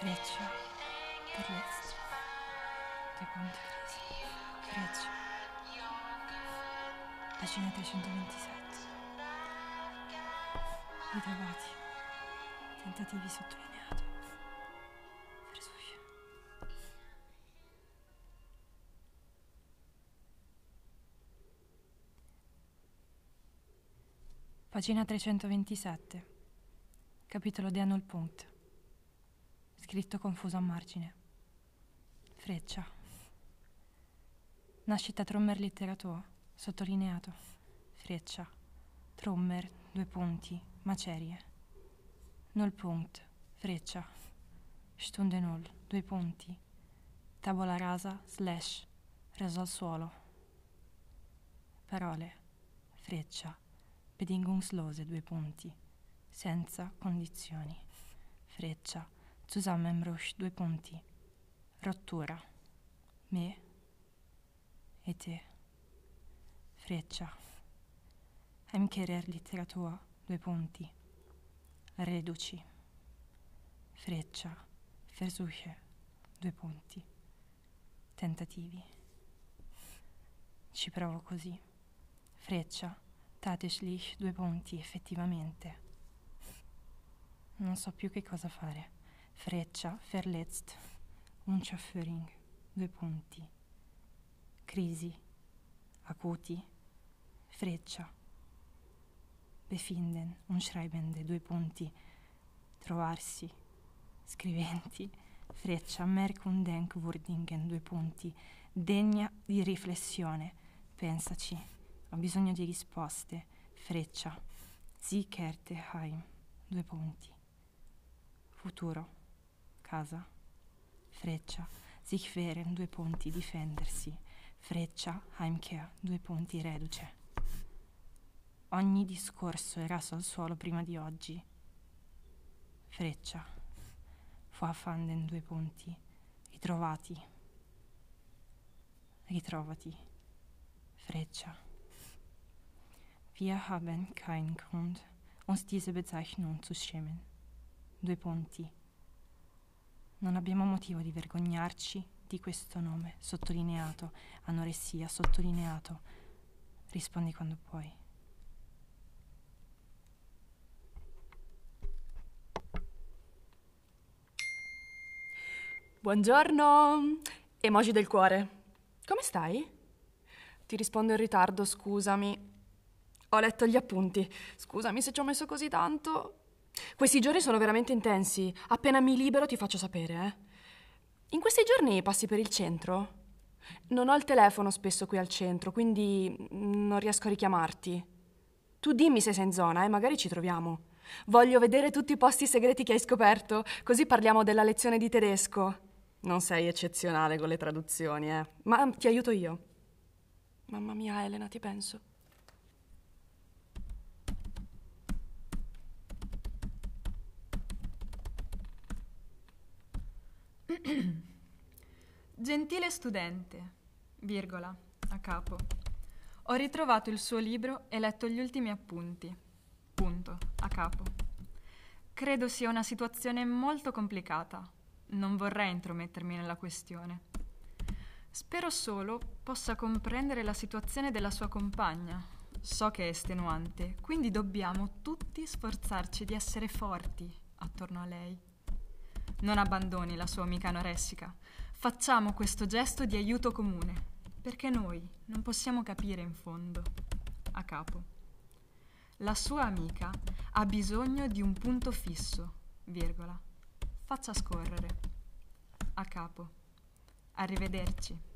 Freccia. Terrestre. Due punti crisi. Freccia. Pagina 327. Ritrovati. Tentativi sottolineato. Versuglia. Pagina 327. Capitolo di Annual Punkt. Scritto confuso a margine. Freccia. Nascita Trommer Litteratur. Sottolineato. Freccia. Trommer, due punti, macerie. Nullpunkt. Freccia. Stunde null, due punti. Tavola rasa, slash. Reso al suolo. Parole. Freccia. Bedingungslose, due punti. Senza condizioni. Freccia. Zusammenbruch, due punti. Rottura. Me. E te. Freccia. Heimkerer Literatur, due punti. Reduci. Freccia. Versuche, due punti. Tentativi. Ci provo così. Freccia. Tatsächlich, due punti, effettivamente. Non so più che cosa fare. Freccia, verletzt, Unschafführing, due punti. Crisi, acuti, freccia. Befinden, unschreibende, due punti. Trovarsi, scriventi, freccia, merk und denkwürdigen, due punti. Degna di riflessione, pensaci. Ho bisogno di risposte. Freccia. Sie kehrte heim. Due punti. Futuro. Casa. Freccia. Sich wehren. Due punti. Difendersi. Freccia. Heimkehr. Due punti. Reduce. Ogni discorso è raso al suolo prima di oggi. Freccia. Fuafanden. Due punti. Ritrovati. Ritrovati. Freccia. Wir haben keinen Grund, uns diese Bezeichnung zu schämen. Due punti. Non abbiamo motivo di vergognarci di questo nome, sottolineato, anoressia, sottolineato. Rispondi quando puoi. Buongiorno! Emoji del cuore. Come stai? Ti rispondo in ritardo, scusami. Ho letto gli appunti. Scusami se ci ho messo così tanto. Questi giorni sono veramente intensi. Appena mi libero ti faccio sapere, eh. In questi giorni passi per il centro? Non ho il telefono spesso qui al centro, quindi non riesco a richiamarti. Tu dimmi se sei in zona e eh, magari ci troviamo. Voglio vedere tutti i posti segreti che hai scoperto, così parliamo della lezione di tedesco. Non sei eccezionale con le traduzioni, eh. Ma ti aiuto io. Mamma mia, Elena, ti penso. Gentile studente, virgola, a capo. Ho ritrovato il suo libro e letto gli ultimi appunti. Punto, a capo. Credo sia una situazione molto complicata non vorrei intromettermi nella questione. Spero solo possa comprendere la situazione della sua compagna. So che è estenuante, quindi dobbiamo tutti sforzarci di essere forti attorno a lei. Non abbandoni la sua amica anoressica. Facciamo questo gesto di aiuto comune, perché noi non possiamo capire in fondo. A capo. La sua amica ha bisogno di un punto fisso, virgola Faccia scorrere. A capo. Arrivederci.